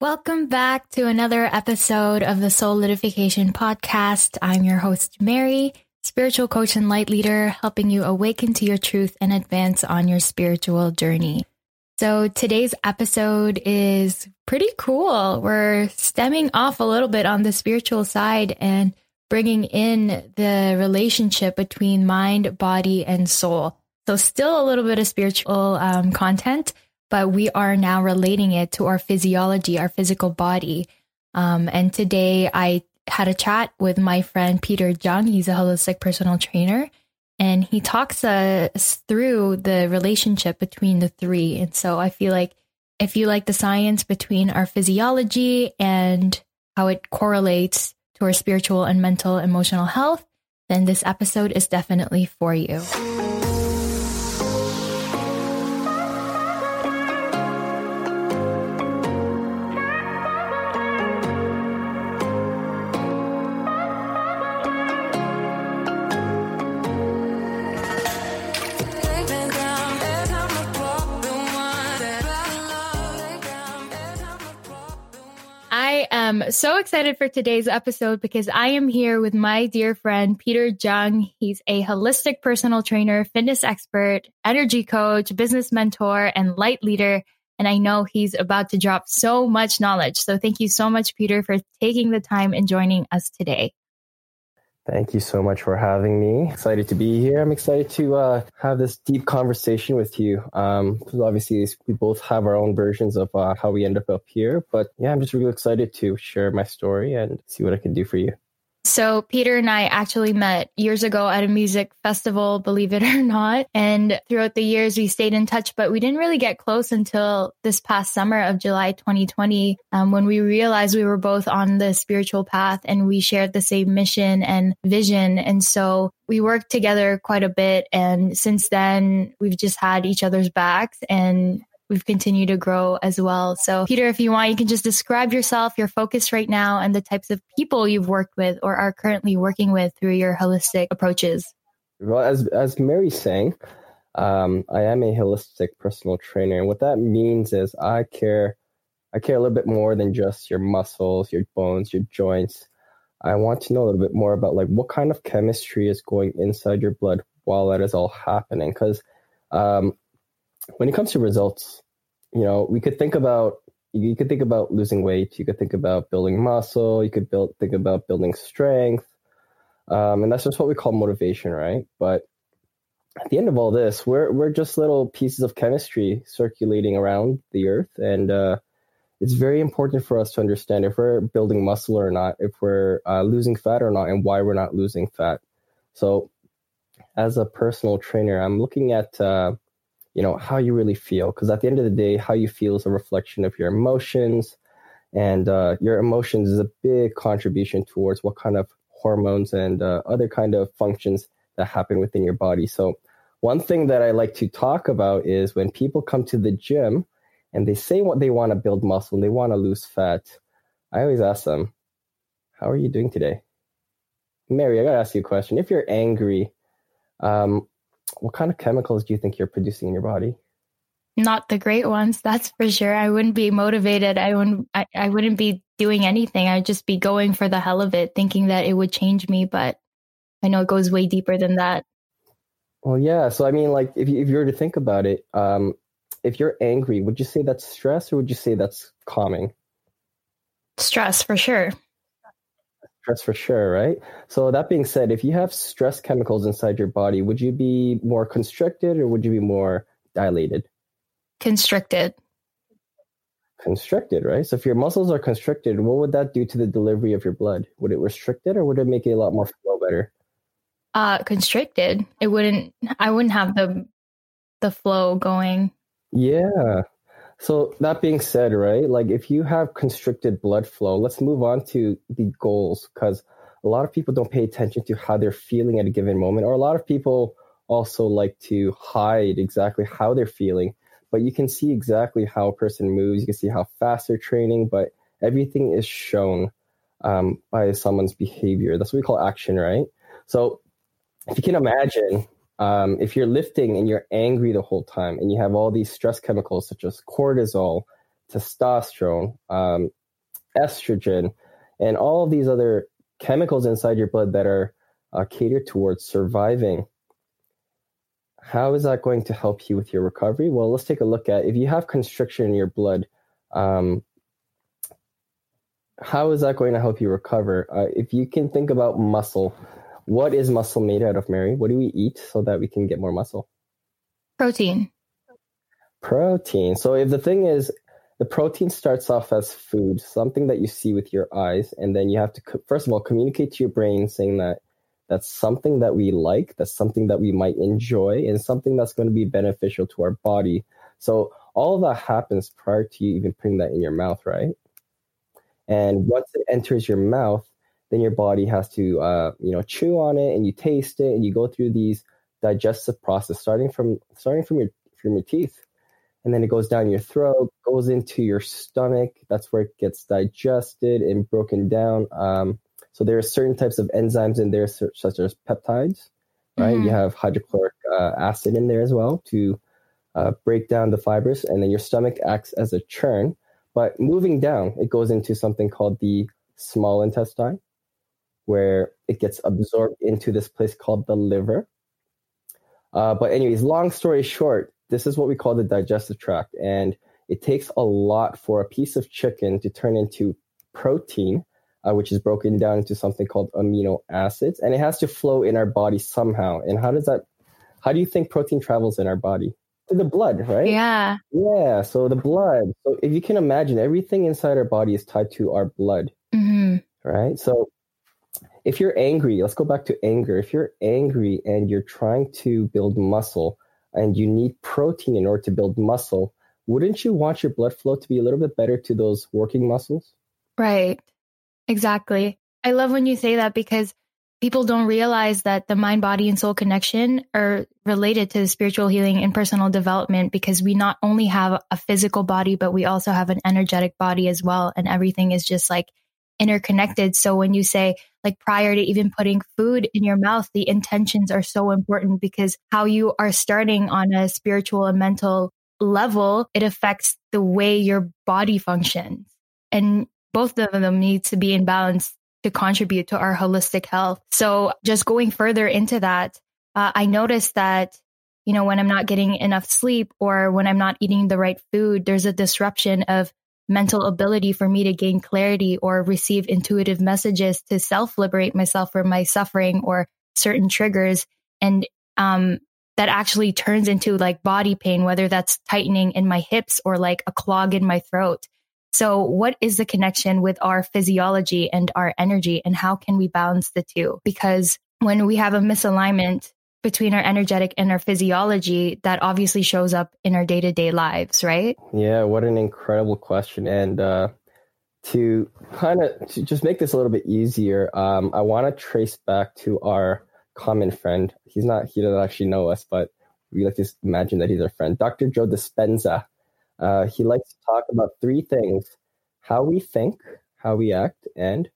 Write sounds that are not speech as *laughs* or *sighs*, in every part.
Welcome back to another episode of the Soulidification Podcast. I'm your host, Mary, spiritual coach and light leader, helping you awaken to your truth and advance on your spiritual journey. So today's episode is pretty cool. We're stemming off a little bit on the spiritual side and bringing in the relationship between mind, body, and soul. So still a little bit of spiritual um, content but we are now relating it to our physiology, our physical body. Um, and today I had a chat with my friend Peter Jung. He's a holistic personal trainer, and he talks us through the relationship between the three. And so I feel like if you like the science between our physiology and how it correlates to our spiritual and mental emotional health, then this episode is definitely for you. Am so excited for today's episode because I am here with my dear friend, Peter Jung. He's a holistic personal trainer, fitness expert, energy coach, business mentor, and light leader. And I know he's about to drop so much knowledge. So thank you so much, Peter, for taking the time and joining us today. Thank you so much for having me. Excited to be here. I'm excited to uh, have this deep conversation with you. Um, obviously, we both have our own versions of uh, how we end up up here. But yeah, I'm just really excited to share my story and see what I can do for you. So Peter and I actually met years ago at a music festival, believe it *laughs* or not. And throughout the years, we stayed in touch, but we didn't really get close until this past summer of July 2020, um, when we realized we were both on the spiritual path and we shared the same mission and vision. And so we worked together quite a bit. And since then, we've just had each other's backs and we've continued to grow as well. So, Peter, if you want, you can just describe yourself, your focus right now, and the types of people you've worked with or are currently working with through your holistic approaches. Well, as as Mary's saying, um, I am a holistic personal trainer, and what that means is I care. I care a little bit more than just your muscles, your bones, your joints. I want to know a little bit more about like what kind of chemistry is going inside your blood while that is all happening. Because um, when it comes to results, you know, we could think about you could think about losing weight, you could think about building muscle, you could build think about building strength, um, and that's just what we call motivation, right? But at the end of all this, we're we're just little pieces of chemistry circulating around the earth, and uh, it's very important for us to understand if we're building muscle or not, if we're uh, losing fat or not, and why we're not losing fat. So, as a personal trainer, I'm looking at uh, you know how you really feel. Because at the end of the day how you feel is a reflection of your emotions. And uh, your emotions is a big contribution towards what kind of hormones and uh, other kind of functions that happen within your body. So one thing that i like to talk about is when people come to the gym and they say what they want to build muscle and they want to lose fat i always ask them how are you doing today? Mary i gotta ask you a question. If you're angry um, what kind of chemicals do you think you're producing in your body? Not the great ones, that's for sure. I wouldn't be motivated. I wouldn't I, I wouldn't be doing anything. I'd just be going for the hell of it, thinking that it would change me, but I know it goes way deeper than that. Well, yeah. So I mean, like, if you, if you were to think about it, um, if you're angry, would you say that's stress or would you say that's calming? Stress for sure stress for sure, right? So that being said, if you have stress chemicals inside your body, would you be more constricted or would you be more dilated? Constricted. Constricted, right? So if your muscles are constricted, what would that do to the delivery of your blood? Would it restrict it or would it make it a lot more flow better? Uh constricted. It wouldn't I wouldn't have the the flow going. Yeah. So that being said, right, like if you have constricted blood flow, let's move on to the goals because a lot of people don't pay attention to how they're feeling at a given moment, or a lot of people also like to hide exactly how they're feeling. But you can see exactly how a person moves. You can see how fast they're training, but everything is shown um, by someone's behavior. That's what we call action, right? So if you can imagine um, if you're lifting and you're angry the whole time and you have all these stress chemicals such as cortisol, testosterone, um, estrogen, and all of these other chemicals inside your blood that are uh, catered towards surviving. How is that going to help you with your recovery? Well, let's take a look at if you have constriction in your blood. Um, how is that going to help you recover? Uh, if you can think about muscle, what is muscle made out of, Mary? What do we eat so that we can get more muscle? Protein. Protein. So if the thing is, the protein starts off as food, something that you see with your eyes, and then you have to first of all communicate to your brain saying that that's something that we like, that's something that we might enjoy, and something that's going to be beneficial to our body. So all that happens prior to you even putting that in your mouth, right? And once it enters your mouth, then your body has to, uh, you know, chew on it, and you taste it, and you go through these digestive process, starting from starting from your from your teeth, and then it goes down your throat, goes into your stomach. That's where it gets digested and broken down. Um, so there are certain types of enzymes in there, such as peptides, right? Mm-hmm. You have hydrochloric uh, acid in there as well to uh, break down the fibers, and then your stomach acts as a churn. But moving down, it goes into something called the small intestine, where it gets absorbed into this place called the liver. Uh, but, anyways, long story short, this is what we call the digestive tract. And it takes a lot for a piece of chicken to turn into protein, uh, which is broken down into something called amino acids. And it has to flow in our body somehow. And how does that, how do you think protein travels in our body? To the blood, right? Yeah. Yeah. So the blood. So if you can imagine, everything inside our body is tied to our blood, mm-hmm. right? So if you're angry, let's go back to anger. If you're angry and you're trying to build muscle and you need protein in order to build muscle, wouldn't you want your blood flow to be a little bit better to those working muscles? Right. Exactly. I love when you say that because people don't realize that the mind, body, and soul connection are related to spiritual healing and personal development because we not only have a physical body, but we also have an energetic body as well. And everything is just like interconnected. So when you say, like prior to even putting food in your mouth, the intentions are so important because how you are starting on a spiritual and mental level, it affects the way your body functions. And both of them need to be in balance to contribute to our holistic health. So just going further into that, uh, I noticed that, you know, when I'm not getting enough sleep or when I'm not eating the right food, there's a disruption of mental ability for me to gain clarity or receive intuitive messages to self liberate myself from my suffering or certain triggers. And, um, that actually turns into like body pain, whether that's tightening in my hips or like a clog in my throat. So what is the connection with our physiology and our energy and how can we balance the two? Because when we have a misalignment between our energetic and our physiology, that obviously shows up in our day to day lives, right? Yeah, what an incredible question. And uh, to kind of just make this a little bit easier, um, I want to trace back to our common friend. He's not, he doesn't actually know us, but we like to imagine that he's our friend, Dr. Joe Dispenza. Uh, he likes to talk about three things how we think, how we act, and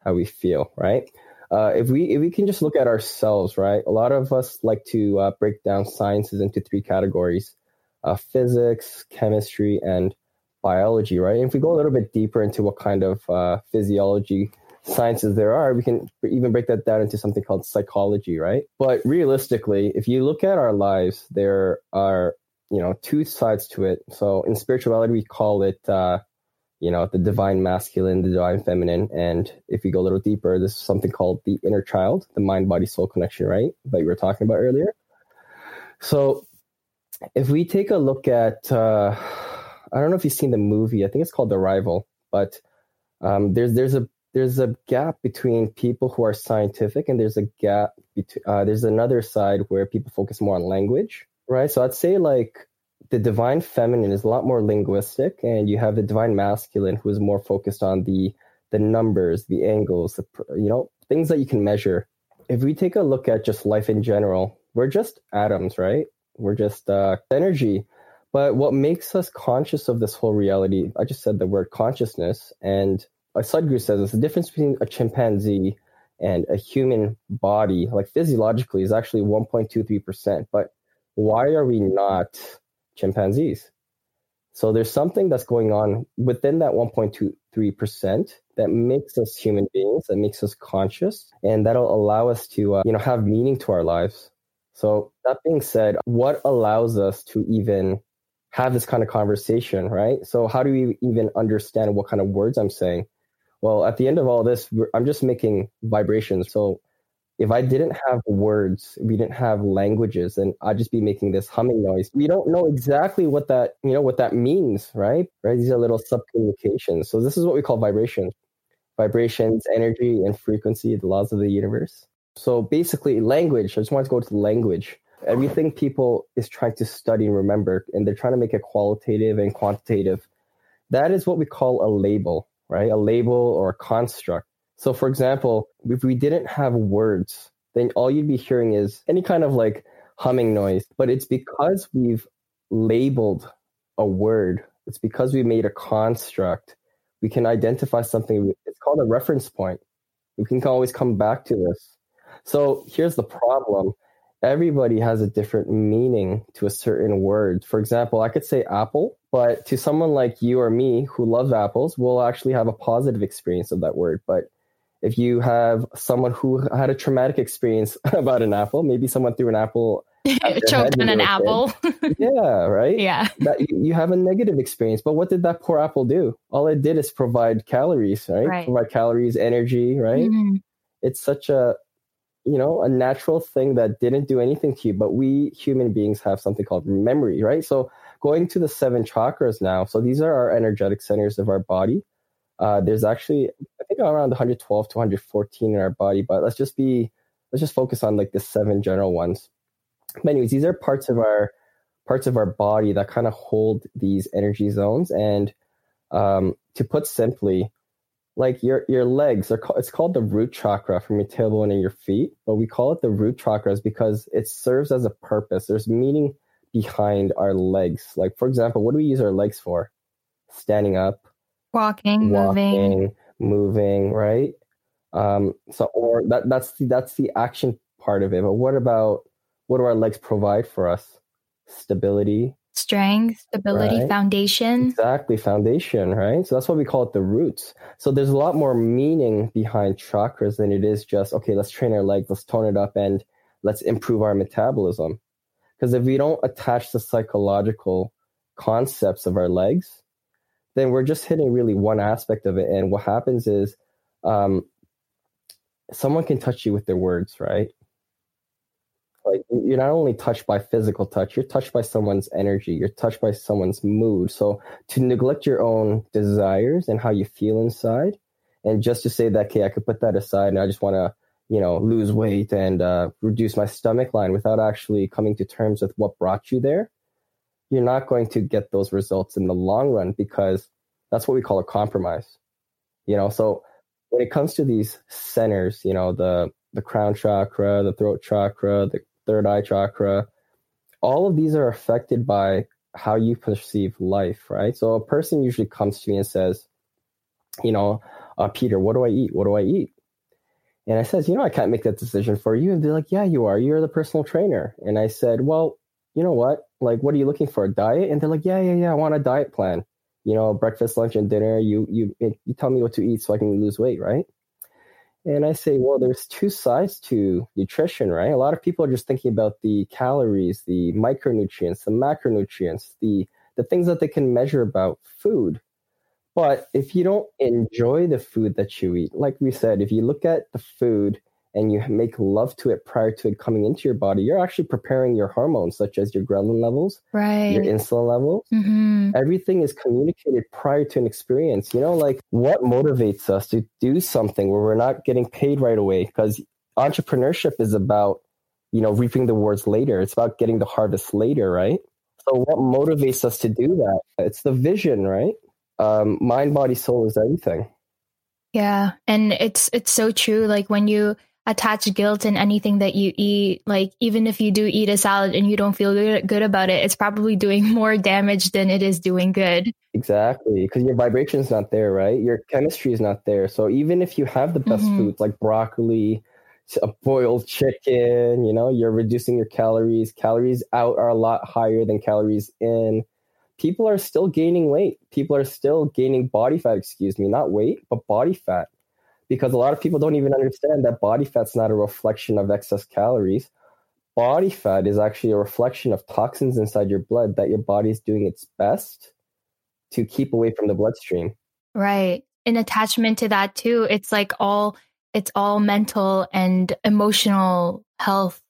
how we feel, right? Uh, if we if we can just look at ourselves, right? A lot of us like to uh, break down sciences into three categories: uh, physics, chemistry, and biology, right? And if we go a little bit deeper into what kind of uh, physiology sciences there are, we can even break that down into something called psychology, right? But realistically, if you look at our lives, there are you know two sides to it. So in spirituality, we call it uh, you know, the divine masculine, the divine feminine. And if we go a little deeper, this is something called the inner child, the mind body soul connection, right? That you were talking about earlier. So if we take a look at, uh, I don't know if you've seen the movie, I think it's called The Arrival, but um, there's, there's a, there's a gap between people who are scientific and there's a gap between, uh, there's another side where people focus more on language, right? So I'd say like, the divine feminine is a lot more linguistic, and you have the divine masculine who is more focused on the the numbers, the angles, the you know things that you can measure. If we take a look at just life in general, we're just atoms, right? We're just uh, energy. But what makes us conscious of this whole reality? I just said the word consciousness, and a Sadhguru says it's the difference between a chimpanzee and a human body, like physiologically, is actually 1.23%. But why are we not chimpanzees. So there's something that's going on within that 1.23% that makes us human beings, that makes us conscious, and that'll allow us to, uh, you know, have meaning to our lives. So that being said, what allows us to even have this kind of conversation, right? So how do we even understand what kind of words I'm saying? Well, at the end of all this, I'm just making vibrations. So if I didn't have words, we didn't have languages, then I'd just be making this humming noise. We don't know exactly what that, you know, what that means, right? Right? These are little subcommunications. So this is what we call vibrations. Vibrations, energy, and frequency, the laws of the universe. So basically, language. I just want to go to language. Everything people is trying to study and remember, and they're trying to make it qualitative and quantitative. That is what we call a label, right? A label or a construct. So, for example, if we didn't have words, then all you'd be hearing is any kind of like humming noise. But it's because we've labeled a word, it's because we made a construct. We can identify something. It's called a reference point. We can always come back to this. So here's the problem everybody has a different meaning to a certain word. For example, I could say apple, but to someone like you or me who loves apples, we'll actually have a positive experience of that word. But if you have someone who had a traumatic experience *laughs* about an apple, maybe someone threw an apple *laughs* choked on an apple. *laughs* yeah, right. Yeah, that, you have a negative experience. But what did that poor apple do? All it did is provide calories, right? right. Provide calories, energy, right? Mm-hmm. It's such a you know, a natural thing that didn't do anything to you. But we human beings have something called memory, right? So going to the seven chakras now. So these are our energetic centers of our body. Uh, there's actually, I think, around 112 to 114 in our body, but let's just be, let's just focus on like the seven general ones. But anyways, these are parts of our parts of our body that kind of hold these energy zones. And um, to put simply, like your your legs are called, it's called the root chakra from your tailbone and your feet but we call it the root chakras because it serves as a purpose there's meaning behind our legs like for example what do we use our legs for standing up walking, walking moving moving right um so or that that's the that's the action part of it but what about what do our legs provide for us stability strength, stability, right? foundation. Exactly, foundation, right? So that's why we call it the roots. So there's a lot more meaning behind chakras than it is just, okay, let's train our legs, let's tone it up, and let's improve our metabolism. Because if we don't attach the psychological concepts of our legs, then we're just hitting really one aspect of it. And what happens is um, someone can touch you with their words, right? like you're not only touched by physical touch you're touched by someone's energy you're touched by someone's mood so to neglect your own desires and how you feel inside and just to say that okay i could put that aside and i just want to you know lose weight and uh, reduce my stomach line without actually coming to terms with what brought you there you're not going to get those results in the long run because that's what we call a compromise you know so when it comes to these centers you know the the crown chakra the throat chakra the third eye chakra. All of these are affected by how you perceive life, right? So a person usually comes to me and says, you know, uh, Peter, what do I eat? What do I eat? And I says, you know, I can't make that decision for you. And they're like, yeah, you are. You're the personal trainer. And I said, well, you know what? Like, what are you looking for? A diet? And they're like, yeah, yeah, yeah. I want a diet plan. You know, breakfast, lunch, and dinner. You you you tell me what to eat so I can lose weight, right? And I say, well, there's two sides to nutrition, right? A lot of people are just thinking about the calories, the micronutrients, the macronutrients, the the things that they can measure about food. But if you don't enjoy the food that you eat, like we said, if you look at the food and you make love to it prior to it coming into your body, you're actually preparing your hormones, such as your ghrelin levels, right. your insulin levels. Mm-hmm. Everything is communicated prior to an experience. You know, like what motivates us to do something where we're not getting paid right away? Because entrepreneurship is about, you know, reaping the rewards later. It's about getting the harvest later, right? So what motivates us to do that? It's the vision, right? Um, mind, body, soul is everything. Yeah, and it's it's so true. Like when you attach guilt in anything that you eat. Like even if you do eat a salad and you don't feel good, good about it, it's probably doing *laughs* more damage than it is doing good. Exactly, because your vibration is not there, right? Your chemistry is not there. So even if you have the best mm-hmm. foods like broccoli, a boiled chicken, you know, you're reducing your calories. Calories out are a lot higher than calories in. people are still gaining weight. People are still gaining body fat, excuse me, not weight, but body fat. Because a lot of people don't even understand that body fat's not a reflection of excess calories. Body fat is actually a reflection of toxins inside your blood that your body's doing its best to keep away from the bloodstream. Right. In attachment to that too, it's like all it's all mental and emotional health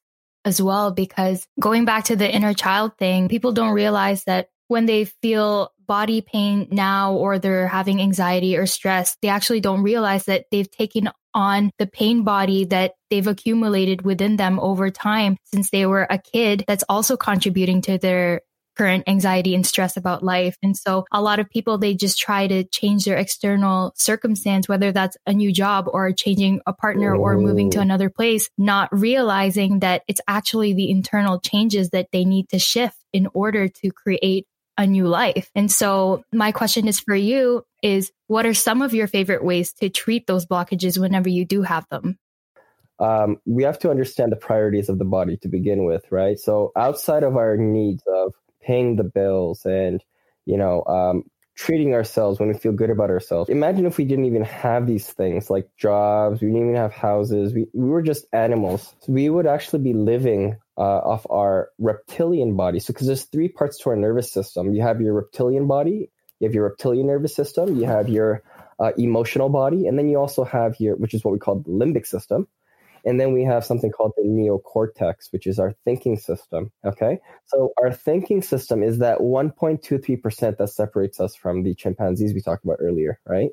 as well because going back to the inner child thing, people don't realize that when they feel body pain now or they're having anxiety or stress, they actually don't realize that they've taken on the pain body that they've accumulated within them over time since they were a kid that's also contributing to their current anxiety and stress about life. And so a lot of people, they just try to change their external circumstance, whether that's a new job or changing a partner or moving to another place, not realizing that it's actually the internal changes that they need to shift in order to create a new life. And so my question is for you is what are some of your favorite ways to treat those blockages whenever you do have them? Um, we have to understand the priorities of the body to begin with, right? So outside of our needs of paying the bills and you know um, treating ourselves when we feel good about ourselves. Imagine if we didn't even have these things like jobs we didn't even have houses we, we were just animals. So we would actually be living uh, off our reptilian body. So because there's three parts to our nervous system. You have your reptilian body you have your reptilian nervous system you have your uh, emotional body and then you also have your which is what we call the limbic system and then we have something called the neocortex, which is our thinking system. Okay. So our thinking system is that 1.23% that separates us from the chimpanzees we talked about earlier, right?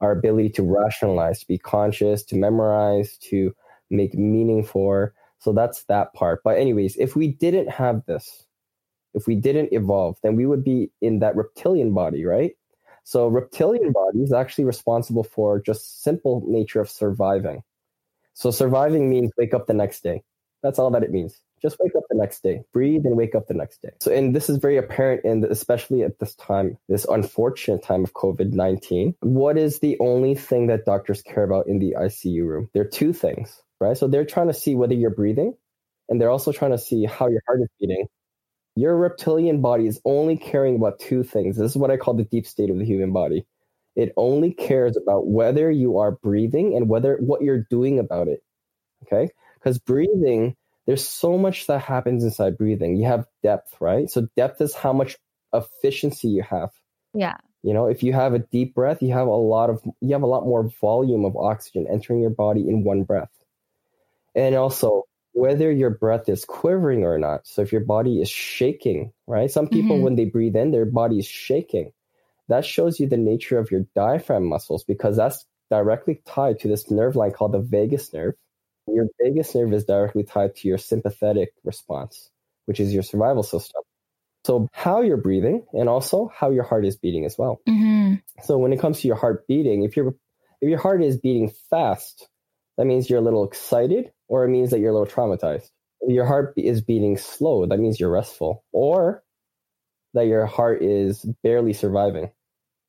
Our ability to rationalize, to be conscious, to memorize, to make meaning for. So that's that part. But, anyways, if we didn't have this, if we didn't evolve, then we would be in that reptilian body, right? So reptilian body is actually responsible for just simple nature of surviving. So surviving means wake up the next day. That's all that it means. Just wake up the next day, breathe and wake up the next day. So, and this is very apparent in, especially at this time, this unfortunate time of COVID 19. What is the only thing that doctors care about in the ICU room? There are two things, right? So they're trying to see whether you're breathing and they're also trying to see how your heart is beating. Your reptilian body is only caring about two things. This is what I call the deep state of the human body. It only cares about whether you are breathing and whether what you're doing about it. Okay? Because breathing, there's so much that happens inside breathing. You have depth, right? So depth is how much efficiency you have. Yeah. You know, if you have a deep breath, you have a lot of you have a lot more volume of oxygen entering your body in one breath. And also whether your breath is quivering or not. So if your body is shaking, right? Some people mm-hmm. when they breathe in, their body is shaking that shows you the nature of your diaphragm muscles because that's directly tied to this nerve line called the vagus nerve. Your vagus nerve is directly tied to your sympathetic response, which is your survival system. So, how you're breathing and also how your heart is beating as well. Mm-hmm. So, when it comes to your heart beating, if, your if your heart is beating fast, that means you're a little excited or it means that you're a little traumatized. If your heart is beating slow, that means you're restful or that your heart is barely surviving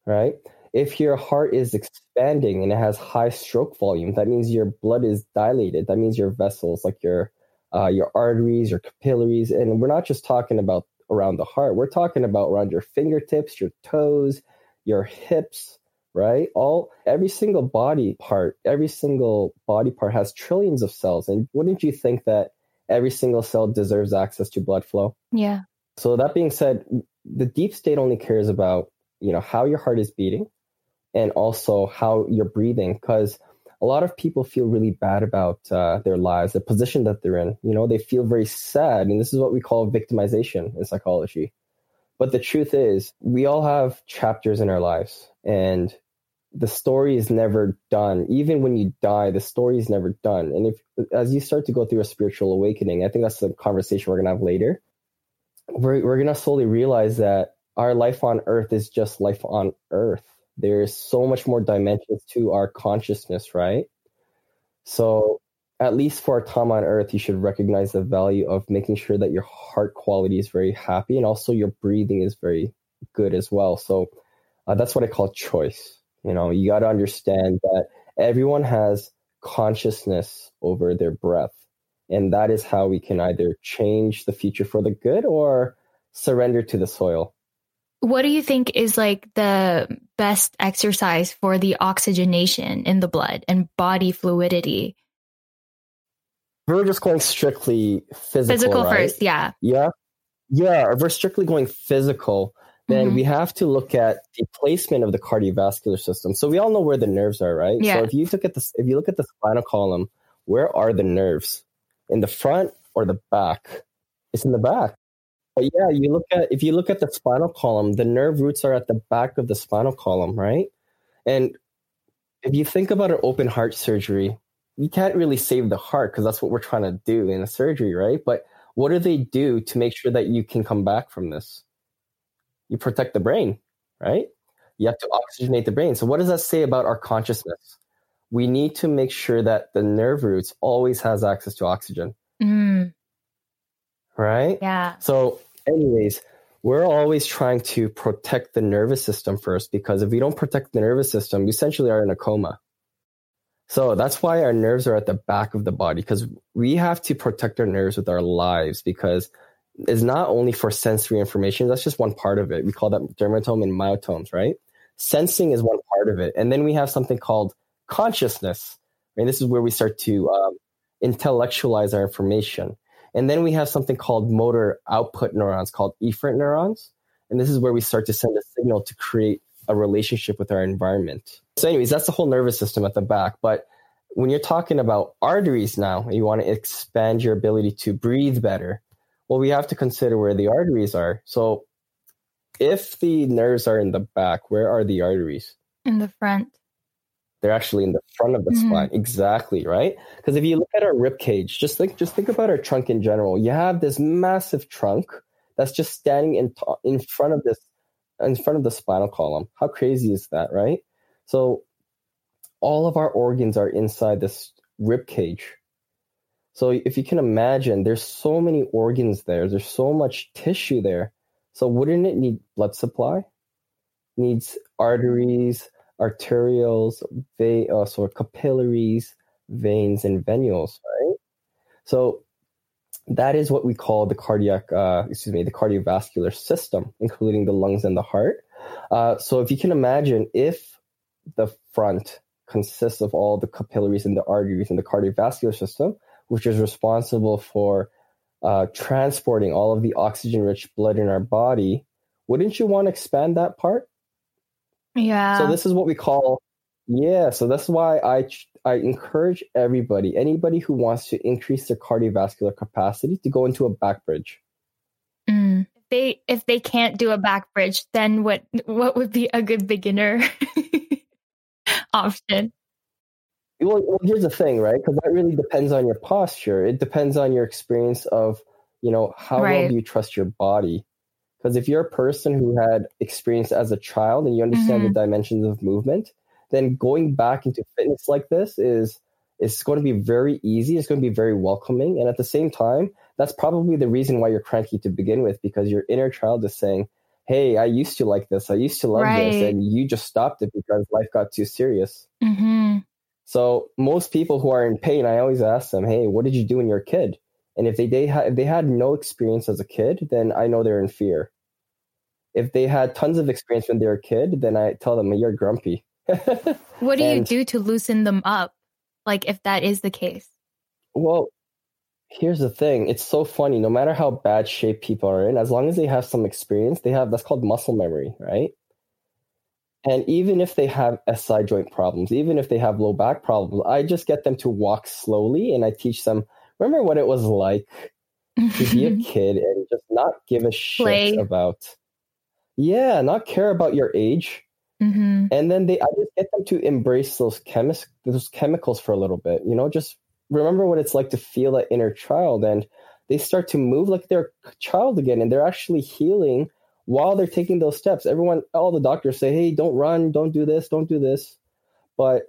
right? If your heart is expanding and it has high stroke volume, that means your blood is dilated. That means your vessels, like your uh, your arteries, your capillaries, and we're not just talking about around the heart. We're talking about around your fingertips, your toes, your hips, right? All every single body part, every single body part has trillions of cells. And wouldn't you think that every single cell deserves access to blood flow? Yeah. So that being said, the deep state only cares about you know how your heart is beating and also how you're breathing because a lot of people feel really bad about uh, their lives the position that they're in. You know they feel very sad and this is what we call victimization in psychology. But the truth is we all have chapters in our lives and the story is never done. Even when you die the story is never done. And if as you start to go through a spiritual awakening i think that's the conversation we're going to have later we're, we're going to slowly realize that our life on earth is just life on earth. There's so much more dimensions to our consciousness, right? So, at least for a time on earth, you should recognize the value of making sure that your heart quality is very happy and also your breathing is very good as well. So, uh, that's what I call choice. You know, you got to understand that everyone has consciousness over their breath. And that is how we can either change the future for the good or surrender to the soil what do you think is like the best exercise for the oxygenation in the blood and body fluidity? We're just going strictly physical. Physical right? first, yeah. Yeah. Yeah. If we're strictly going physical, then Mhm. we have to look at the placement of the cardiovascular system. So we all know where the nerves are, right? Yeah. So if you look at this, if you look at the spinal column, where are the nerves? In the front or the back? It's in the back. But yeah, you look at if you look at the spinal column, the nerve roots are at the back of the spinal column, right? And if you think about an open heart surgery, you can't really save the heart because that's what we're trying to do in a surgery, right? But what do they do to make sure that you can come back from this? You protect the brain, right? You have to oxygenate the brain. So, what does that say about our consciousness? We need to make sure that the nerve roots always has access to oxygen, Mm, right? yeah. So, anyways, we're always trying to protect the nervous system first because if we don't protect the nervous system, we essentially are in a coma. So that's why our nerves are at the back of the body because we have to protect our nerves with our lives because it's not only for sensory information. That's just one part of it. We call that dermatome and myotomes, right? Sensing is one part of it. And then we have something called consciousness. Right? This is where we start to um, intellectualize our information. And then we have something called motor output neurons called efferent neurons. And this is where we start to send a signal to create a relationship with our environment. So, anyways, that's the whole nervous system at the back. But when you're talking about arteries now, you want to expand your ability to breathe better. Well, we have to consider where the arteries are. So, if the nerves are in the back, where are the arteries? In the front. They're actually in the front of the Mhm. spine. Exactly, right? Because if you look at our rib cage, just think just think about our trunk in general. You have this massive trunk that's just standing in t- in front of this in front of the spinal column. How crazy is that, right? So all of our organs are inside this rib cage. So if you can imagine, there's so many organs there. There's so much tissue there. So wouldn't it need blood supply? Needs arteries, arterioles, ve- uh, so capillaries, veins, and venules, right? So that is what we call the cardiac, uh, excuse me, the cardiovascular system, including the lungs and the heart. Uh, so if you can imagine, if the front consists of all the capillaries and the arteries and the cardiovascular system, which is responsible for uh, transporting all of the oxygen-rich blood in our body, wouldn't you want to expand that part? Yeah. So this is what we call, yeah. So that's why I I encourage everybody, anybody who wants to increase their cardiovascular capacity, to go into a back bridge. Mm. If they if they can't do a back bridge, then what what would be a good beginner *laughs* option? Well, well, here's the thing, right? Because that really depends on your posture. It depends on your experience of, you know, how Right. well do you trust your body? Because if you're a person who had experience as a child and you understand the dimensions of movement, then going back into fitness like this is is going to be very easy. It's going to be very welcoming, and at the same time, that's probably the reason why you're cranky to begin with, because your inner child is saying, "Hey, I used to like this. I used to love Right. this," and you just stopped it because life got too serious. hmm So most people who are in pain, I always ask them, "Hey, what did you do when you were a kid?" And if they, they had if they had no experience as a kid, then I know they're in fear. If they had tons of experience when they were a kid, then I tell them you're grumpy. *laughs* What do you do to loosen them up? Like if that is the case. Well, here's the thing. It's so funny. No matter how bad shape people are in, as long as they have some experience, they have that's called muscle memory, right? And even if they have SI joint problems, even if they have low back problems, I just get them to walk slowly and I teach them, remember what it was like to be a *laughs* kid and just not give a shit Play. about yeah, not care about your age. hmm And then they I just get them to embrace those chemis those chemicals for a little bit. You know, just remember what it's like to feel that inner child and they start to move like they're a child again and they're actually healing while they're taking those steps. Everyone all the doctors say, "Hey, don't run, don't do this, don't do this." But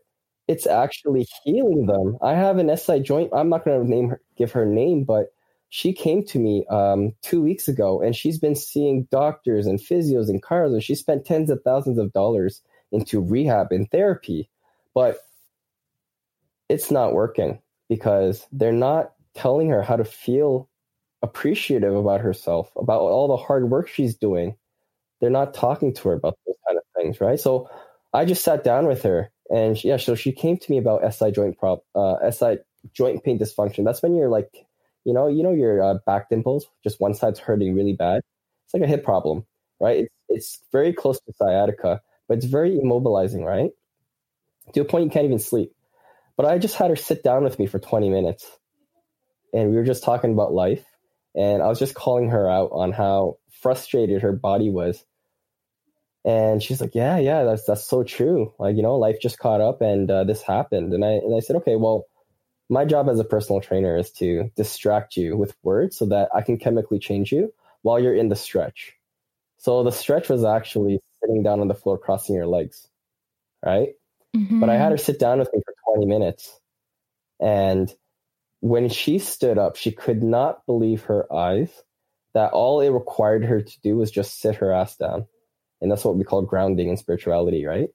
it's actually healing them. I have an SI joint. I'm not going to name her, give her name, but she came to me um, two weeks ago, and she's been seeing doctors and physios and chiros, and she spent tens of thousands of dollars into rehab and therapy, but it's not working because they're not telling her how to feel appreciative about herself, about all the hard work she's doing. they're not talking to her about those kind of things, right? So I just sat down with her, and she, yeah, so she came to me about SI joint prop, uh, SI joint pain dysfunction. That's when you're like, you know, you know your uh, back dimples, just one side's hurting really bad. It's like a hip problem, right? It's it's very close to sciatica, but it's very immobilizing, right? To a point you can't even sleep. But I just had her sit down with me for 20 minutes, and we were just talking about life, and I was just calling her out on how frustrated her body was. And she's like, "Yeah, yeah, that's that's so true. Like, you know, life just caught up, and uh, this happened." And I and I said, "Okay, well, my job as a personal trainer is to distract you with words so that I can chemically change you while you're in the stretch." So the stretch was actually sitting down on the floor, crossing your legs, right? Mm-hmm. But I had her sit down with me for 20 minutes, and when she stood up, she could not believe her eyes that all it required her to do was just sit her ass down. And that's what we call grounding in spirituality, right?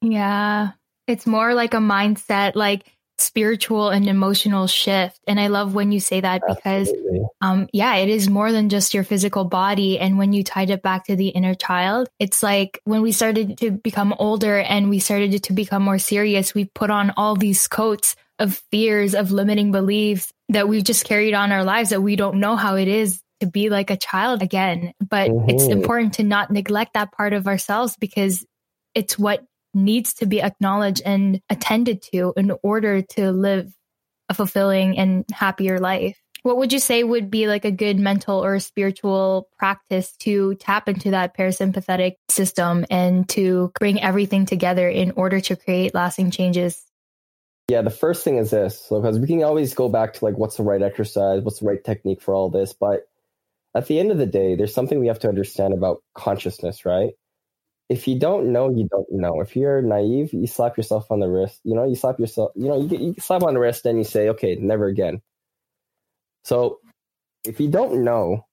Yeah. It's more like a mindset, like spiritual and emotional shift. And I love when you say that because, um, yeah, it is more than just your physical body. And when you tied it back to the inner child, it's like when we started to become older and we started to become more serious, we put on all these coats of fears, of limiting beliefs that we've just carried on our lives that we don't know how it is to be like a child again. But mm-hmm. it's important to not neglect that part of ourselves because it's what needs to be acknowledged and attended to in order to live a fulfilling and happier life. What would you say would be like a good mental or spiritual practice to tap into that parasympathetic system and to bring everything together in order to create lasting changes yeah, the first thing is this, because we can always go back to like what's the right exercise, what's the right technique for all this, but at the end of the day, there's something we have to understand about consciousness, right? If you don't know, you don't know. If you're naive, you slap yourself on the wrist. You know, you slap yourself. You know, you, you slap on the wrist, and you say, "Okay, never again." So, if you don't know,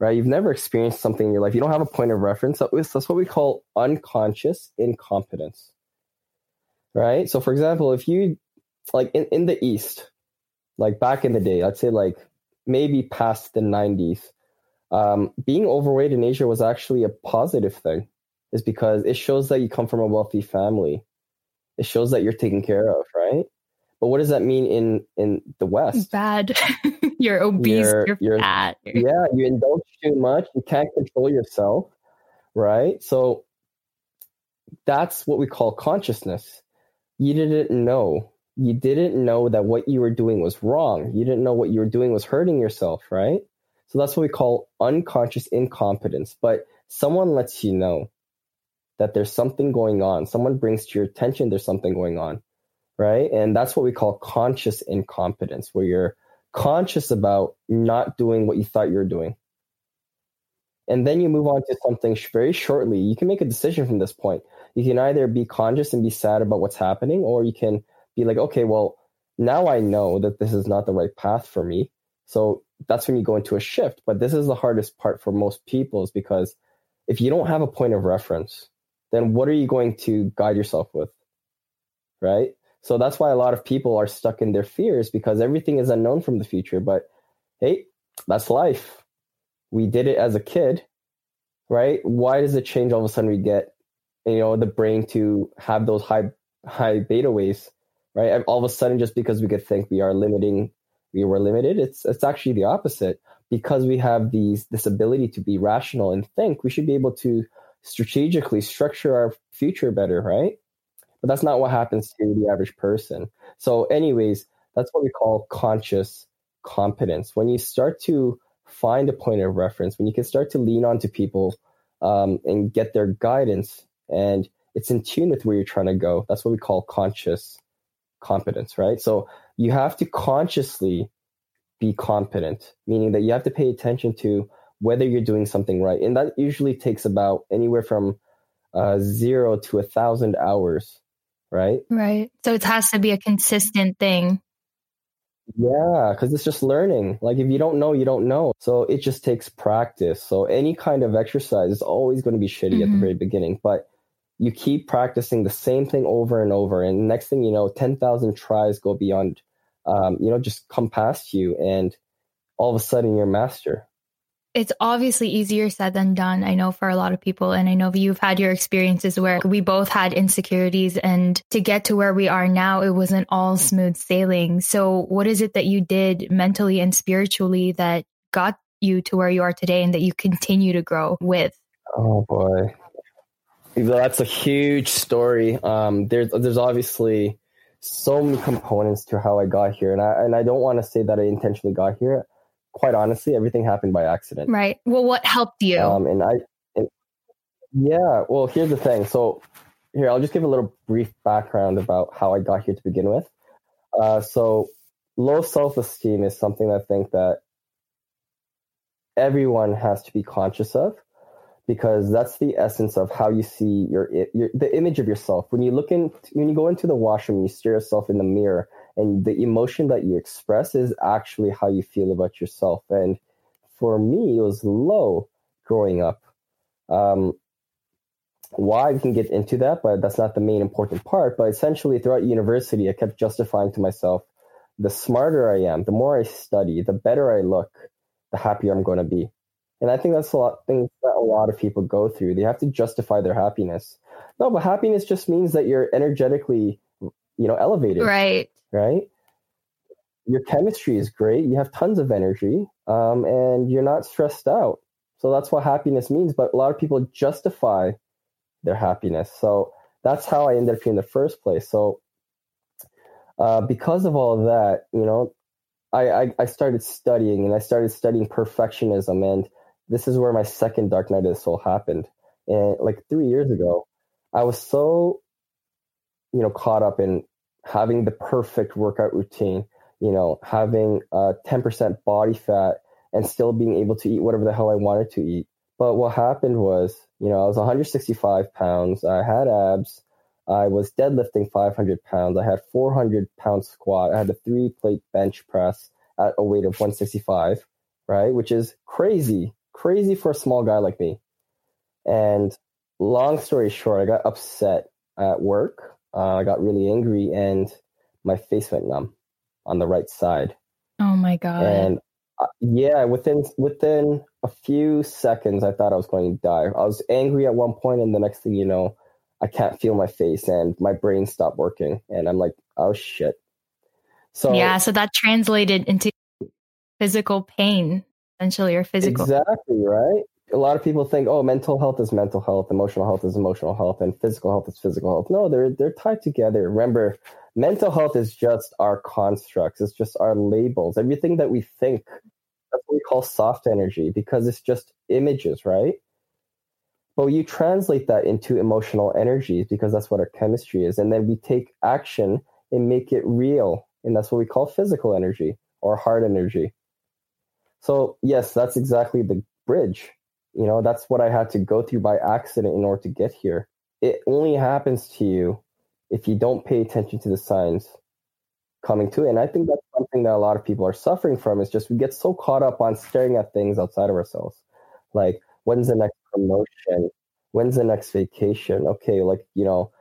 right, you've never experienced something in your life, you don't have a point of reference. That's what we call unconscious incompetence, right? So, for example, if you like in, in the East, like back in the day, I'd say like maybe past the 90s, um, being overweight in Asia was actually a positive thing, is because it shows that you come from a wealthy family. It shows that you're taken care of, right? But what does that mean in in the West? Bad. *laughs* you're obese. You're, you're, you're fat. Yeah, you indulge too much. You can't control yourself, right? So that's what we call consciousness. You didn't know you didn't know that what you were doing was wrong. You didn't know what you were doing was hurting yourself, right? So that's what we call unconscious incompetence. But someone lets you know that there's something going on. Someone brings to your attention there's something going on, right? And that's what we call conscious incompetence, where you're conscious about not doing what you thought you were doing. And then you move on to something very shortly. You can make a decision from this point. You can either be conscious and be sad about what's happening, or you can be like, okay, well, now I know that this is not the right path for me. So that's when you go into a shift. But this is the hardest part for most people is because if you don't have a point of reference, then what are you going to guide yourself with? Right? So that's why a lot of people are stuck in their fears because everything is unknown from the future. But hey, that's life. We did it as a kid, right? Why does it change all of a sudden we get, you know, the brain to have those high high beta waves right? All of a sudden, just because we could think we are limiting, we were limited, it's it's actually the opposite. Because we have these this ability to be rational and think, we should be able to strategically structure our future better, right? But that's not what happens to the average person. So, anyways, that's what we call conscious competence. When you start to find a point of reference, when you can start to lean on to people um, and get their guidance, and it's in tune with where you're trying to go. That's what we call conscious competence, right? So you have to consciously be competent, meaning that you have to pay attention to whether you're doing something right. And that usually takes about anywhere from uh, zero to a thousand hours, right? Right. So it has to be a consistent thing. Yeah, because it's just learning. Like if you don't know, you don't know. So it just takes practice. So any kind of exercise is always going to be shitty mm-hmm. at the mm-hmm. very beginning, but you keep practicing the same thing over and over and next thing you know 10,000 tries go beyond um, you know just come past you and all of a sudden you're master it's obviously easier said than done. I know for a lot of people. And I know you've had your experiences where we both had insecurities. And to get to where we are now, it wasn't all smooth sailing. So, what is it that you did mentally and spiritually that got you to where you are today and that you continue to grow with? Oh, boy. That's a huge story. Um, there's, there's obviously so many components to how I got here. And I, and I don't want to say that I intentionally got here quite honestly, everything happened by accident. Right. Well, what helped you? Um, and I, and, yeah. Well, here's the thing. So, here I'll just give a little brief background about how I got here to begin with. Uh, so, low self-esteem is something I think that everyone has to be conscious of because that's the essence of how you see your, your the image of yourself. When you look in when you go into the washroom you stare yourself in the mirror and the emotion that you express is actually how you feel about yourself. And for me it was low growing up. Um, why we can get into that but that's not the main important part. But essentially throughout university i kept justifying to myself the smarter i am the more i study the better i look the happier i'm going to be and i think that's a lot things that a lot of people go through they have to justify their happiness no but happiness just means that you're energetically you know elevated right right? Your chemistry is great. You have tons of energy, um, and you're not stressed out. So that's what happiness means. But a lot of people justify their happiness. So that's how I ended up here in the first place. So uh, because of all of that, you know, I, I, I started studying and I started studying perfectionism. And this is where my second dark night of the soul happened. And like three years ago, I was so, you know, caught up in having the perfect workout routine, you know, having uh, 10% body fat and still being able to eat whatever the hell I wanted to eat. But what happened was, you know, I was 165 pounds. I had abs. I was deadlifting 500 pounds. I had 400 pound squat. I had a three plate bench press at a weight of 165, right? Which is crazy, crazy for a small guy like me. And long story short, I got upset at work uh, I got really angry and my face went numb on the right side. Oh my god! And uh, yeah, within within a few seconds, I thought I was going to die. I was angry at one point, and the next thing you know, I can't feel my face, and my brain stopped working, and I'm like, oh shit. So yeah, so that translated into physical pain, essentially, or physical. Exactly right a lot of people think, oh, mental health is mental health, emotional health is emotional health, and physical health is physical health. No, they're they're tied together. Remember, mental health is just our constructs. It's just our labels. Everything that we think, that's what we call soft energy because it's just images, right? But you translate that into emotional energies because that's what our chemistry is, and then we take action and make it real, and that's what we call physical energy or heart energy. So yes, that's exactly the bridge you know, that's what I had to go through by accident in order to get here. It only happens to you if you don't pay attention to the signs coming to it. And I think that's something that a lot of people are suffering from is just we get so caught up on staring at things outside of ourselves. Like, when's the next promotion? When's the next vacation? Okay, like, you know,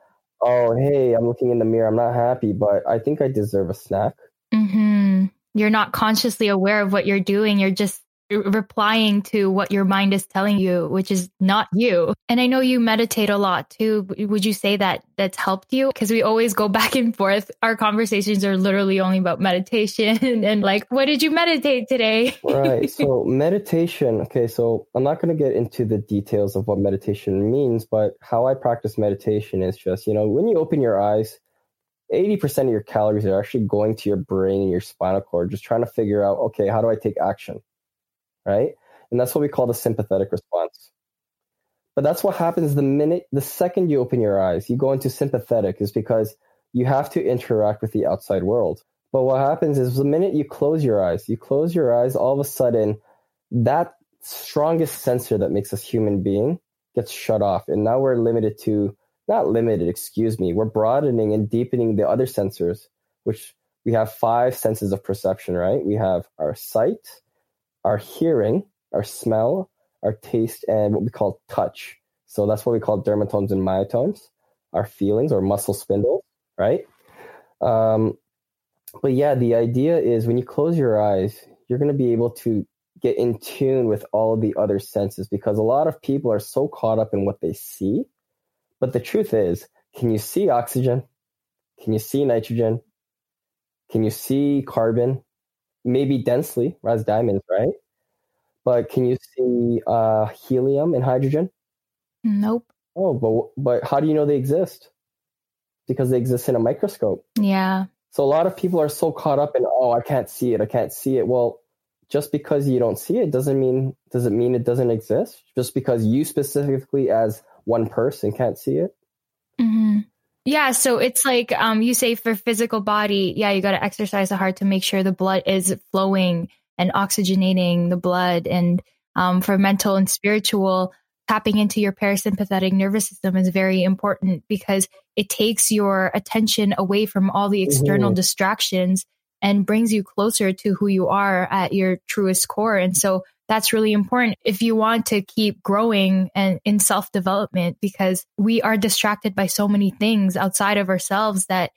oh, hey, I'm looking in the mirror. I'm not happy, but I think I deserve a snack. Mm-hmm. You're not consciously aware of what you're doing. You're just replying to what your mind is telling you, which is not you. And I know you meditate a lot too. Would you say that that's helped you? Because we always go *laughs* back and forth. Our conversations are literally only about meditation *laughs* and like, what did you meditate today? right. *laughs* So, meditation, okay, so I'm not going to get into the details of what meditation means, but how I practice meditation is just, you know, when you open your eyes, 80% of your calories are actually going to your brain and your spinal cord, just trying to figure out, okay, how do I take action? right? And that's what we call the sympathetic response. But that's what happens the minute, the second you open your eyes, you go into sympathetic, is because you have to interact with the outside world. But what happens is the minute you close your eyes, you close your eyes, all of a sudden, that strongest sensor that makes us human being gets shut off. And now we're limited to, not limited, excuse me, we're broadening and deepening the other sensors, which we have five senses of perception, right? We have our sight, our hearing, our smell, our taste, and what we call touch. So that's what we call dermatomes and myotomes, our feelings or muscle spindles, right? Um, but yeah, the idea is when you close your eyes, you're going to be able to get in tune with all the other senses because a lot of people are so caught up in what they see. But the truth is, can you see oxygen? Can you see nitrogen? Can you see carbon? Maybe densely, as diamonds, right? But can you see uh, helium and hydrogen? Nope. Oh, but but how do you know they exist? Because they exist in a microscope. Yeah. So a lot of people are so caught up in, oh, I can't see it, I can't see it. Well, just because you don't see it doesn't mean doesn't mean it doesn't exist. Just because you specifically as one person can't see it. Mm-hmm. Yeah, so it's like um, you say for physical body, yeah, you got to exercise the heart to make sure the blood is flowing and oxygenating the blood, and um, for mental and spiritual, tapping into your parasympathetic nervous system is very important because it takes your attention away from all the external mm-hmm. distractions and brings you closer to who you are at your truest core. And so that's really important if you want to keep growing and in self development because we are distracted by so many things outside of ourselves that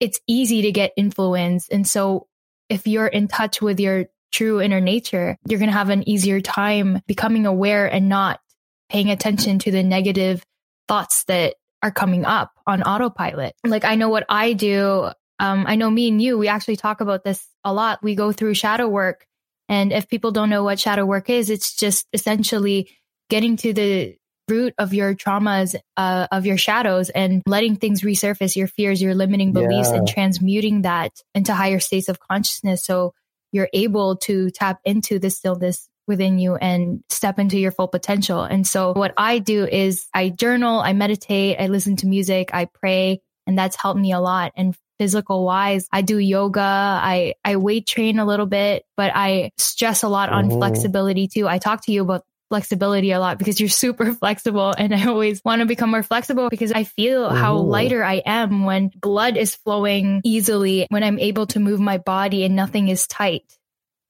it's easy to get influenced. And so if you're in touch with your true inner nature, you're going to have an easier time becoming aware and not paying attention to the negative thoughts that are coming up on autopilot. Like I know what I do. Um, I know me and you, we actually talk about this a lot. We go through shadow work. And if people don't know what shadow work is, it's just essentially getting to the root of your traumas, uh, of your shadows and letting things resurface, your fears, your limiting beliefs yeah. and transmuting that into higher states of consciousness. So you're able to tap into the stillness within you and step into your full potential. And so what I do is I journal, I meditate, I listen to music, I pray, and that's helped me a lot. And physical wise, I do yoga, I, I weight train a little bit, but I stress a lot on mm-hmm. flexibility too. I talk to you about flexibility a lot because you're *laughs* super flexible and I always want to become more flexible because I feel how lighter I am when blood is flowing easily, when I'm able to move my body and nothing is tight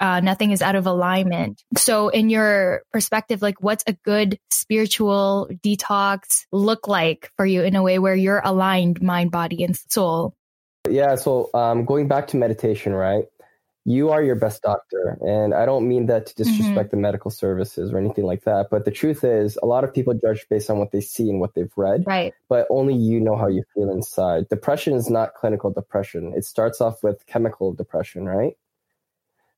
uh, nothing is out of alignment. So, in your perspective, like what's a good spiritual detox look like for you in a way where you're aligned mind, body, and soul? Yeah. So, um, going back to meditation, right? You are your best doctor. And I don't mean that to disrespect mm-hmm. the medical services or anything like that. But the truth is, a lot of people judge based on what they see and what they've read. Right. But only you know how you feel inside. Depression is not clinical depression, it starts off with chemical depression, right?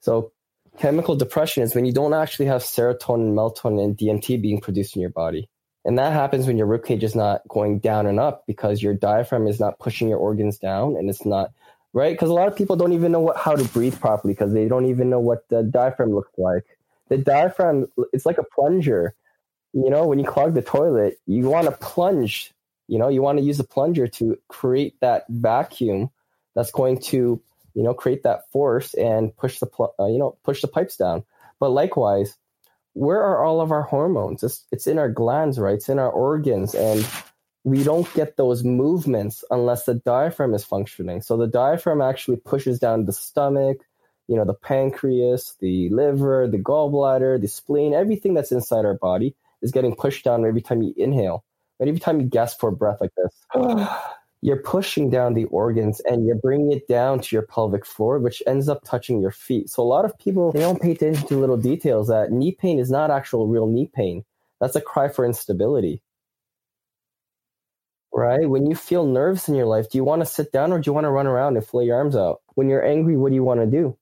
So chemical depression is when you don't actually have serotonin, melatonin, and DMT being produced in your body. And that happens when your ribcage is not going down and up because your diaphragm is not pushing your organs down and it's not right. Because a lot of people don't even know what, how to breathe properly because they don't even know what the diaphragm looks like. The diaphragm, it's like a plunger. You know, when you clog the toilet, you want to plunge. You know, you want to use a plunger to create that vacuum that's going to you know, create that force and push the, pl- uh, you know, push the pipes down. But likewise, where are all of our hormones? It's, it's in our glands, right? It's in our organs. And we don't get those movements unless the diaphragm is functioning. So the diaphragm actually pushes down the stomach, you know, the pancreas, the liver, the gallbladder, the spleen, everything that's inside our body is getting pushed down every time you inhale. And every time you gasp for breath like this. *sighs* *sighs* *sighs* you're pushing down the organs and you're bringing it down to your pelvic floor, which ends up touching your feet. So a lot of people, they don't pay attention to little details that knee pain is not actual real knee pain. That's a cry for instability. Right? When you feel nerves in your life, do you want to sit down or do you want to run around and flay your arms out? When you're angry, what do you want to do?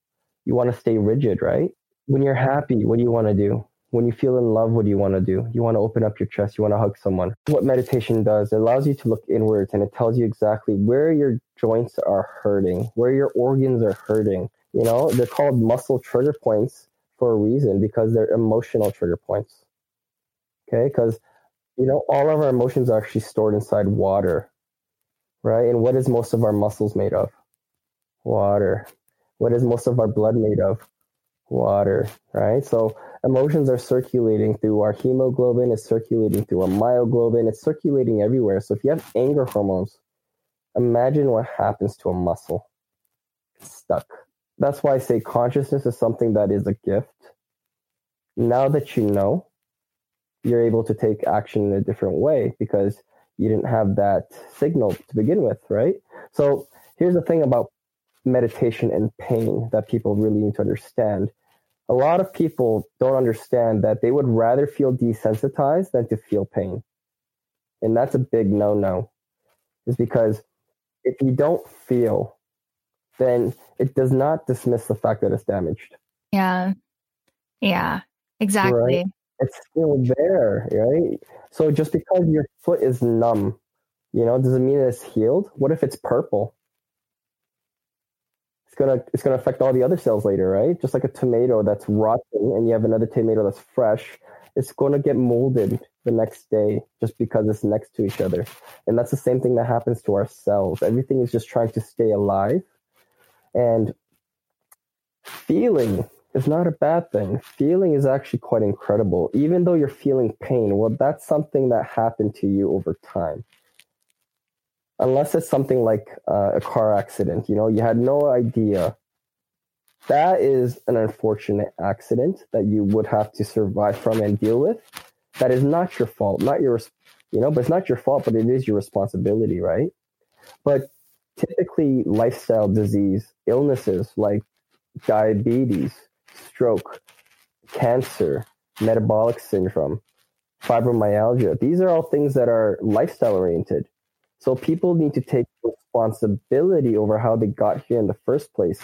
You want to stay rigid, right? When you're happy, what do you want to do? When you feel in love, what do you want to do? You want to open up your chest. You want to hug someone. What meditation does, it allows you to look inwards and it tells you exactly where your joints are hurting, where your organs are hurting. You know, they're called muscle trigger points for a reason because they're emotional trigger points. Okay. Because, you know, all of our emotions are actually stored inside water, right? And what is most of our muscles made of? Water. What is most of our blood made of? Water, right? So, emotions are circulating through our hemoglobin, it's circulating through our myoglobin, it's circulating everywhere. So if you have anger hormones, imagine what happens to a muscle. It's stuck. That's why I say consciousness is something that is a gift. Now that you know, you're able to take action in a different way because you didn't have that signal to begin with, right? So here's the thing about meditation and pain that people really need to understand a lot of people don't understand that they would rather feel desensitized than to feel pain. And that's a big no no, is because if you don't feel, then it does not dismiss the fact that it's damaged. Yeah. Yeah, exactly. Right? It's still there, right? So just because your foot is numb, you know, does it mean it's healed? What if it's purple? It's gonna it's gonna affect all the other cells later, right? Just like a tomato that's rotten and you have another tomato that's fresh, it's gonna get molded the next day just because it's next to each other. And that's the same thing that happens to our cells. Everything is just trying to stay alive. And feeling is not a bad thing. Feeling is actually quite incredible. Even though you're feeling pain, well, that's something that happened to you over time. Unless it's something like uh, a car accident, you know, you had no idea. That is an unfortunate accident that you would have to survive from and deal with. That is not your fault, not your, you know, but it's not your fault, but it is your responsibility, right? But typically, lifestyle disease, illnesses like diabetes, stroke, cancer, metabolic syndrome, fibromyalgia. These are all things that are lifestyle oriented. So people need to take responsibility over how they got here in the first place.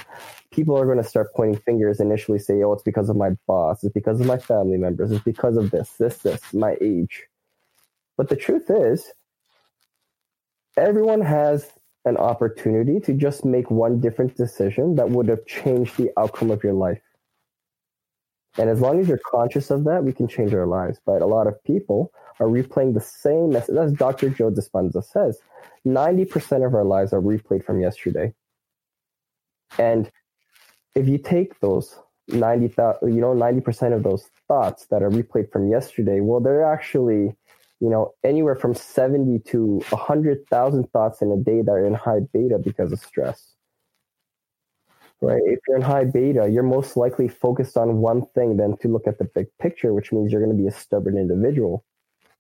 People are going to start pointing fingers initially say, oh, it's because of my boss, it's because of my family members, it's because of this, this, this, my age. But the truth is, everyone has an opportunity to just make one different decision that would have changed the outcome of your life. And as long as you're conscious of that, we can change our lives. But a lot of people are replaying the same message. As Dr. Joe Dispenza says, 90% of our lives are replayed from yesterday. And if you take those 90, you know, 90% of those thoughts that are replayed from yesterday, well, they're actually, you know, anywhere from 70 to 100,000 thoughts in a day that are in high beta because of stress right? If you're in high beta, you're most likely focused on one thing than to look at the big picture, which means you're going to be a stubborn individual.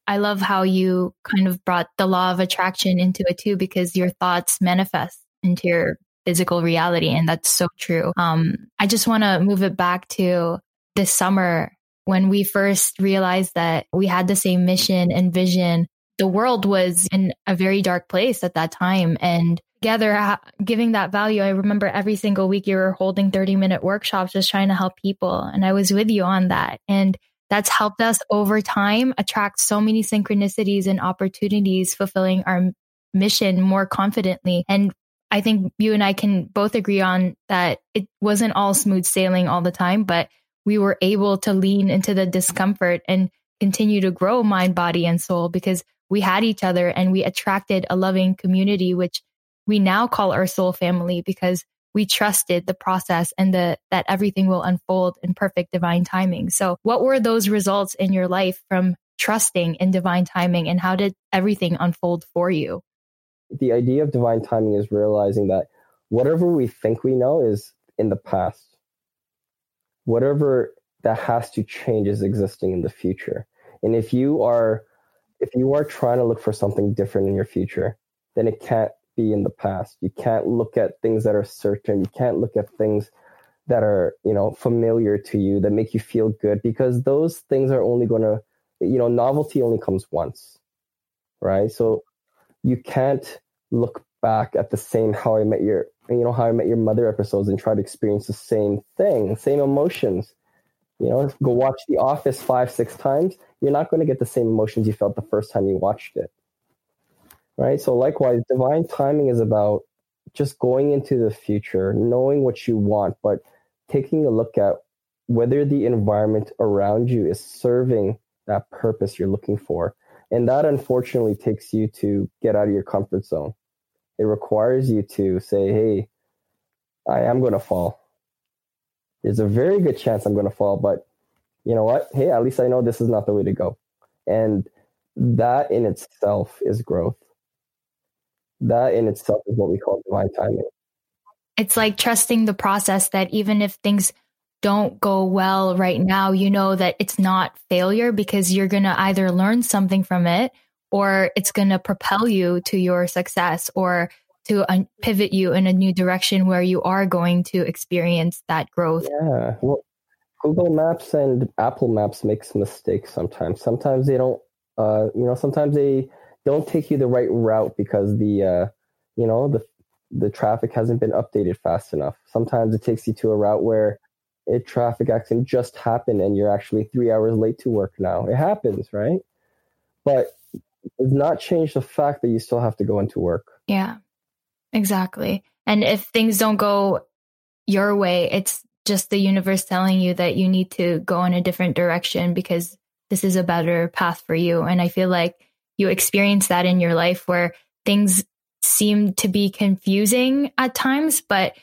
I love how you kind of brought the law of attraction into it too, because your thoughts manifest into your physical reality. And that's so true. Um, I just want to move it back to this summer when we first realized that we had the same mission and vision. The world was in a very dark place at that time. And together giving that value. I remember every single week you were holding 30 minute workshops just trying to help people. And I was with you on that. And that's helped us over time attract so many synchronicities and opportunities fulfilling our mission more confidently. And I think you and I can both agree on that it wasn't all smooth sailing all the time, but we were able to lean into the discomfort and continue to grow mind, body, and soul because we had each other and we attracted a loving community, which we now call our soul family because we trusted the process and the, that everything will unfold in perfect divine timing. So what were those results in your life from trusting in divine timing and how did everything unfold for you? The idea of divine timing is realizing that whatever we think we know is in the past. Whatever that has to change is existing in the future. And if you are if you are trying to look for something different in your future, then it can't be in the past. You can't look at things that are certain. You can't look at things that are, you know, familiar to you that make you feel good because those things are only going to, you know, novelty only comes once, right? So you can't look back at the same How I Met Your, you know, How I Met Your Mother episodes and try to experience the same thing, same emotions. You know, go watch The Office five, six times. You're not going to get the same emotions you felt the first time you watched it right? So, likewise, divine timing is about just going into the future, knowing what you want, but taking a look at whether the environment around you is serving that purpose you're looking for. And that unfortunately takes you to get out of your comfort zone. It requires you to say, hey, I am going to fall. There's a very good chance I'm going to fall, but you know what? Hey, at least I know this is not the way to go. And that in itself is growth that in itself is what we call divine timing. It's like trusting the process that even if things don't go well right now, you know that it's not failure because you're going to either learn something from it or it's going to propel you to your success or to un- pivot you in a new direction where you are going to experience that growth. Yeah. Well, Google Maps and Apple Maps makes mistakes sometimes. Sometimes they don't, uh, you know, sometimes they don't take you the right route because the, uh, you know, the the traffic hasn't been updated fast enough. Sometimes it takes you to a route where a traffic accident just happened and you're actually three hours late to work now. It happens, right? But does not change the fact that you still have to go into work. Yeah, exactly. And if things don't go your way, it's just the universe telling you that you need to go in a different direction because this is a better path for you. And I feel like you experience that in your life where things seem to be confusing at times, but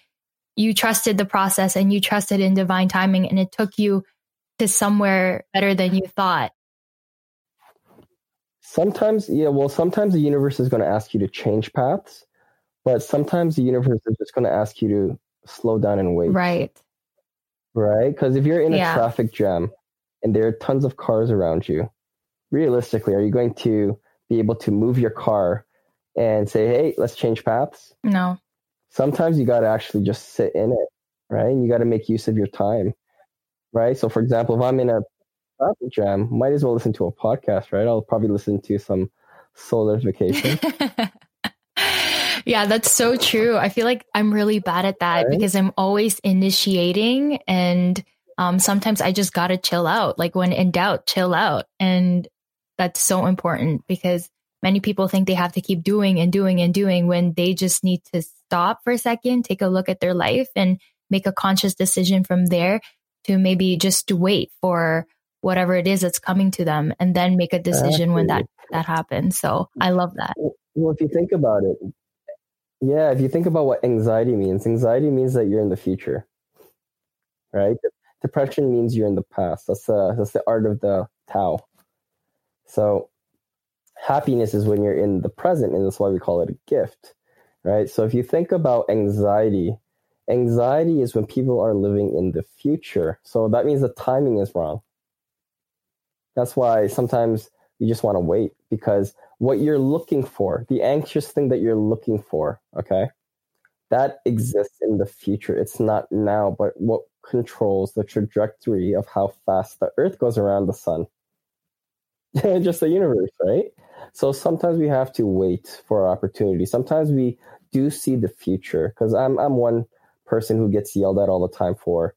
you trusted the process and you trusted in divine timing and it took you to somewhere better than you thought. Sometimes, yeah, well, sometimes the universe is going to ask you to change paths, but sometimes the universe is just going to ask you to slow down and wait. Right. Right? Because if you're in a Yeah. traffic jam and there are tons of cars around you, realistically, are you going to be able to move your car and say, hey, let's change paths? No. Sometimes you got to actually just sit in it, right? And you got to make use of your time, right? So, for example, if I'm in a traffic jam, might as well listen to a podcast, right? I'll probably listen to some Soulidification. *laughs* yeah, that's so true. I feel like I'm really bad at that Right. because I'm always initiating and um, sometimes I just got to chill out. Like when in doubt, chill out. And that's so important because many people think they have to keep doing and doing and doing when they just need to stop for a second, take a look at their life and make a conscious decision from there to maybe just wait for whatever it is that's coming to them and then make a decision when that that happens. So I love that. Well, if you think about it, yeah, if you think about what anxiety means, anxiety means that you're in the future, right? Depression means you're in the past. That's the that's the art of the Tao. So, happiness is when you're in the present, and that's why we call it a gift, right? So, if you think about anxiety, anxiety is when people are living in the future. So that means the timing is wrong. That's why sometimes you just want to wait because what you're looking for, the anxious thing that you're looking for, okay, that exists in the future. It's not now, but what controls the trajectory of how fast the Earth goes around the sun. *laughs* just the universe, right? So sometimes we have to wait for our opportunity. Sometimes we do see the future because I'm I'm one person who gets yelled at all the time for,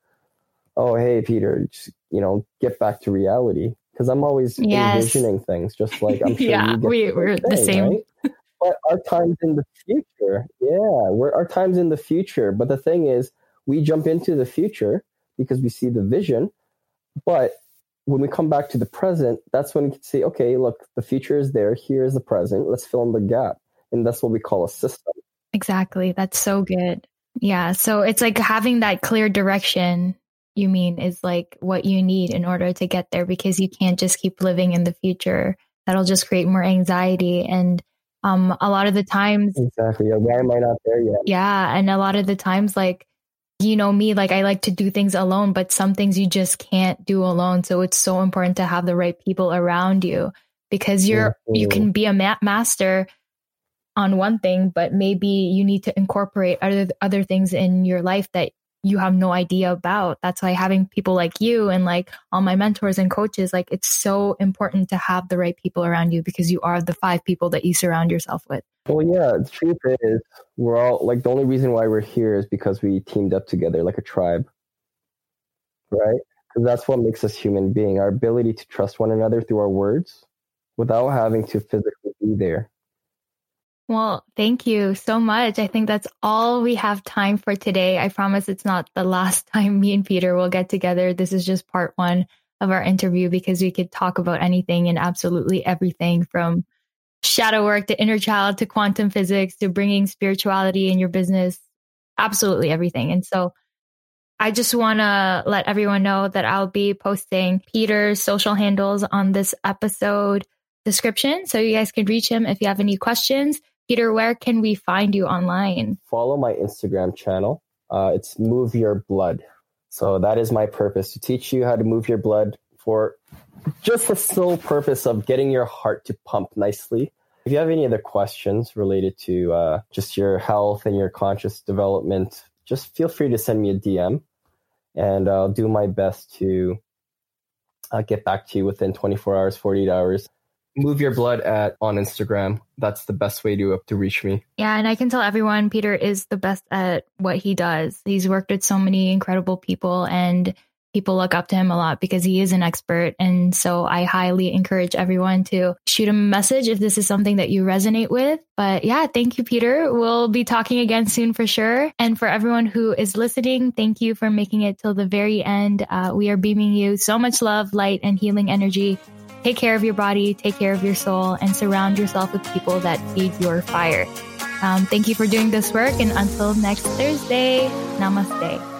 oh hey Peter, just, you know, get back to reality because I'm always Yes. envisioning things, just like *laughs* I'm sure Yeah, we- we're the same. right? But our time's in the future. Yeah, we're our time's in the future. But the thing is, we jump into the future because we see the vision. But when we come back to the present, that's when we can say, okay, look, the future is there. Here is the present. Let's fill in the gap. And that's what we call a system. Exactly. That's so good. Yeah. So it's like having that clear direction, you mean, is like what you need in order to get there because you can't just keep living in the future. That'll just create more anxiety. And um, a lot of the times, Exactly. Yeah, why am I not there yet? yeah. And a lot of the times, like, you know me, like I like to do things alone, but some things you just can't do alone. So it's so important to have the right people around you because you're, you Mhm. can be a ma- master on one thing, but maybe you need to incorporate other other things in your life that you have no idea about. That's why having people like you and like all my mentors and coaches, like it's so important to have the right people around you because you are the five people that you surround yourself with. Well, yeah, the truth is, we're all like the only reason why we're here is because we teamed up together like a tribe, right? Because that's what makes us human being our ability to trust one another through our words without having to physically be there. Well, thank you so much. I think that's all we have time for today. I promise it's not the last *laughs* time me and Peter will get together. This is just part one of our interview because we could talk about anything and absolutely everything from shadow work to inner child to quantum physics to bringing spirituality in your business, absolutely everything. And so I just want to let everyone know that I'll be posting Peter's social handles on this episode description so you guys can reach him if you have any questions. Peter, where can we find you online? Follow my Instagram channel. Uh, it's Move Your Blood. So that is my purpose to teach you how to move your blood for just the sole purpose of getting your heart to pump nicely. If you have any other questions related to uh, just your health and your conscious development, just feel free to send me a DM. and I'll do my best to uh, get back to you within 24 hours, 48 hours. Move your blood at on Instagram. That's the best way to to reach me. Yeah, and I can tell everyone Peter is the best at what he does. He's worked with so many incredible people and people look up to him a lot because he is an expert. And so I highly encourage everyone to shoot him a message if this is something that you resonate with. But yeah, thank you, Peter. We'll be talking again soon for sure. And for everyone who is listening, thank you for making it till the very end. Uh, we are beaming you so much love, light, and healing energy. Take care of your body, take care of your soul, and surround yourself with people that feed your fire. Um, thank you for doing this work. And until next Thursday, namaste.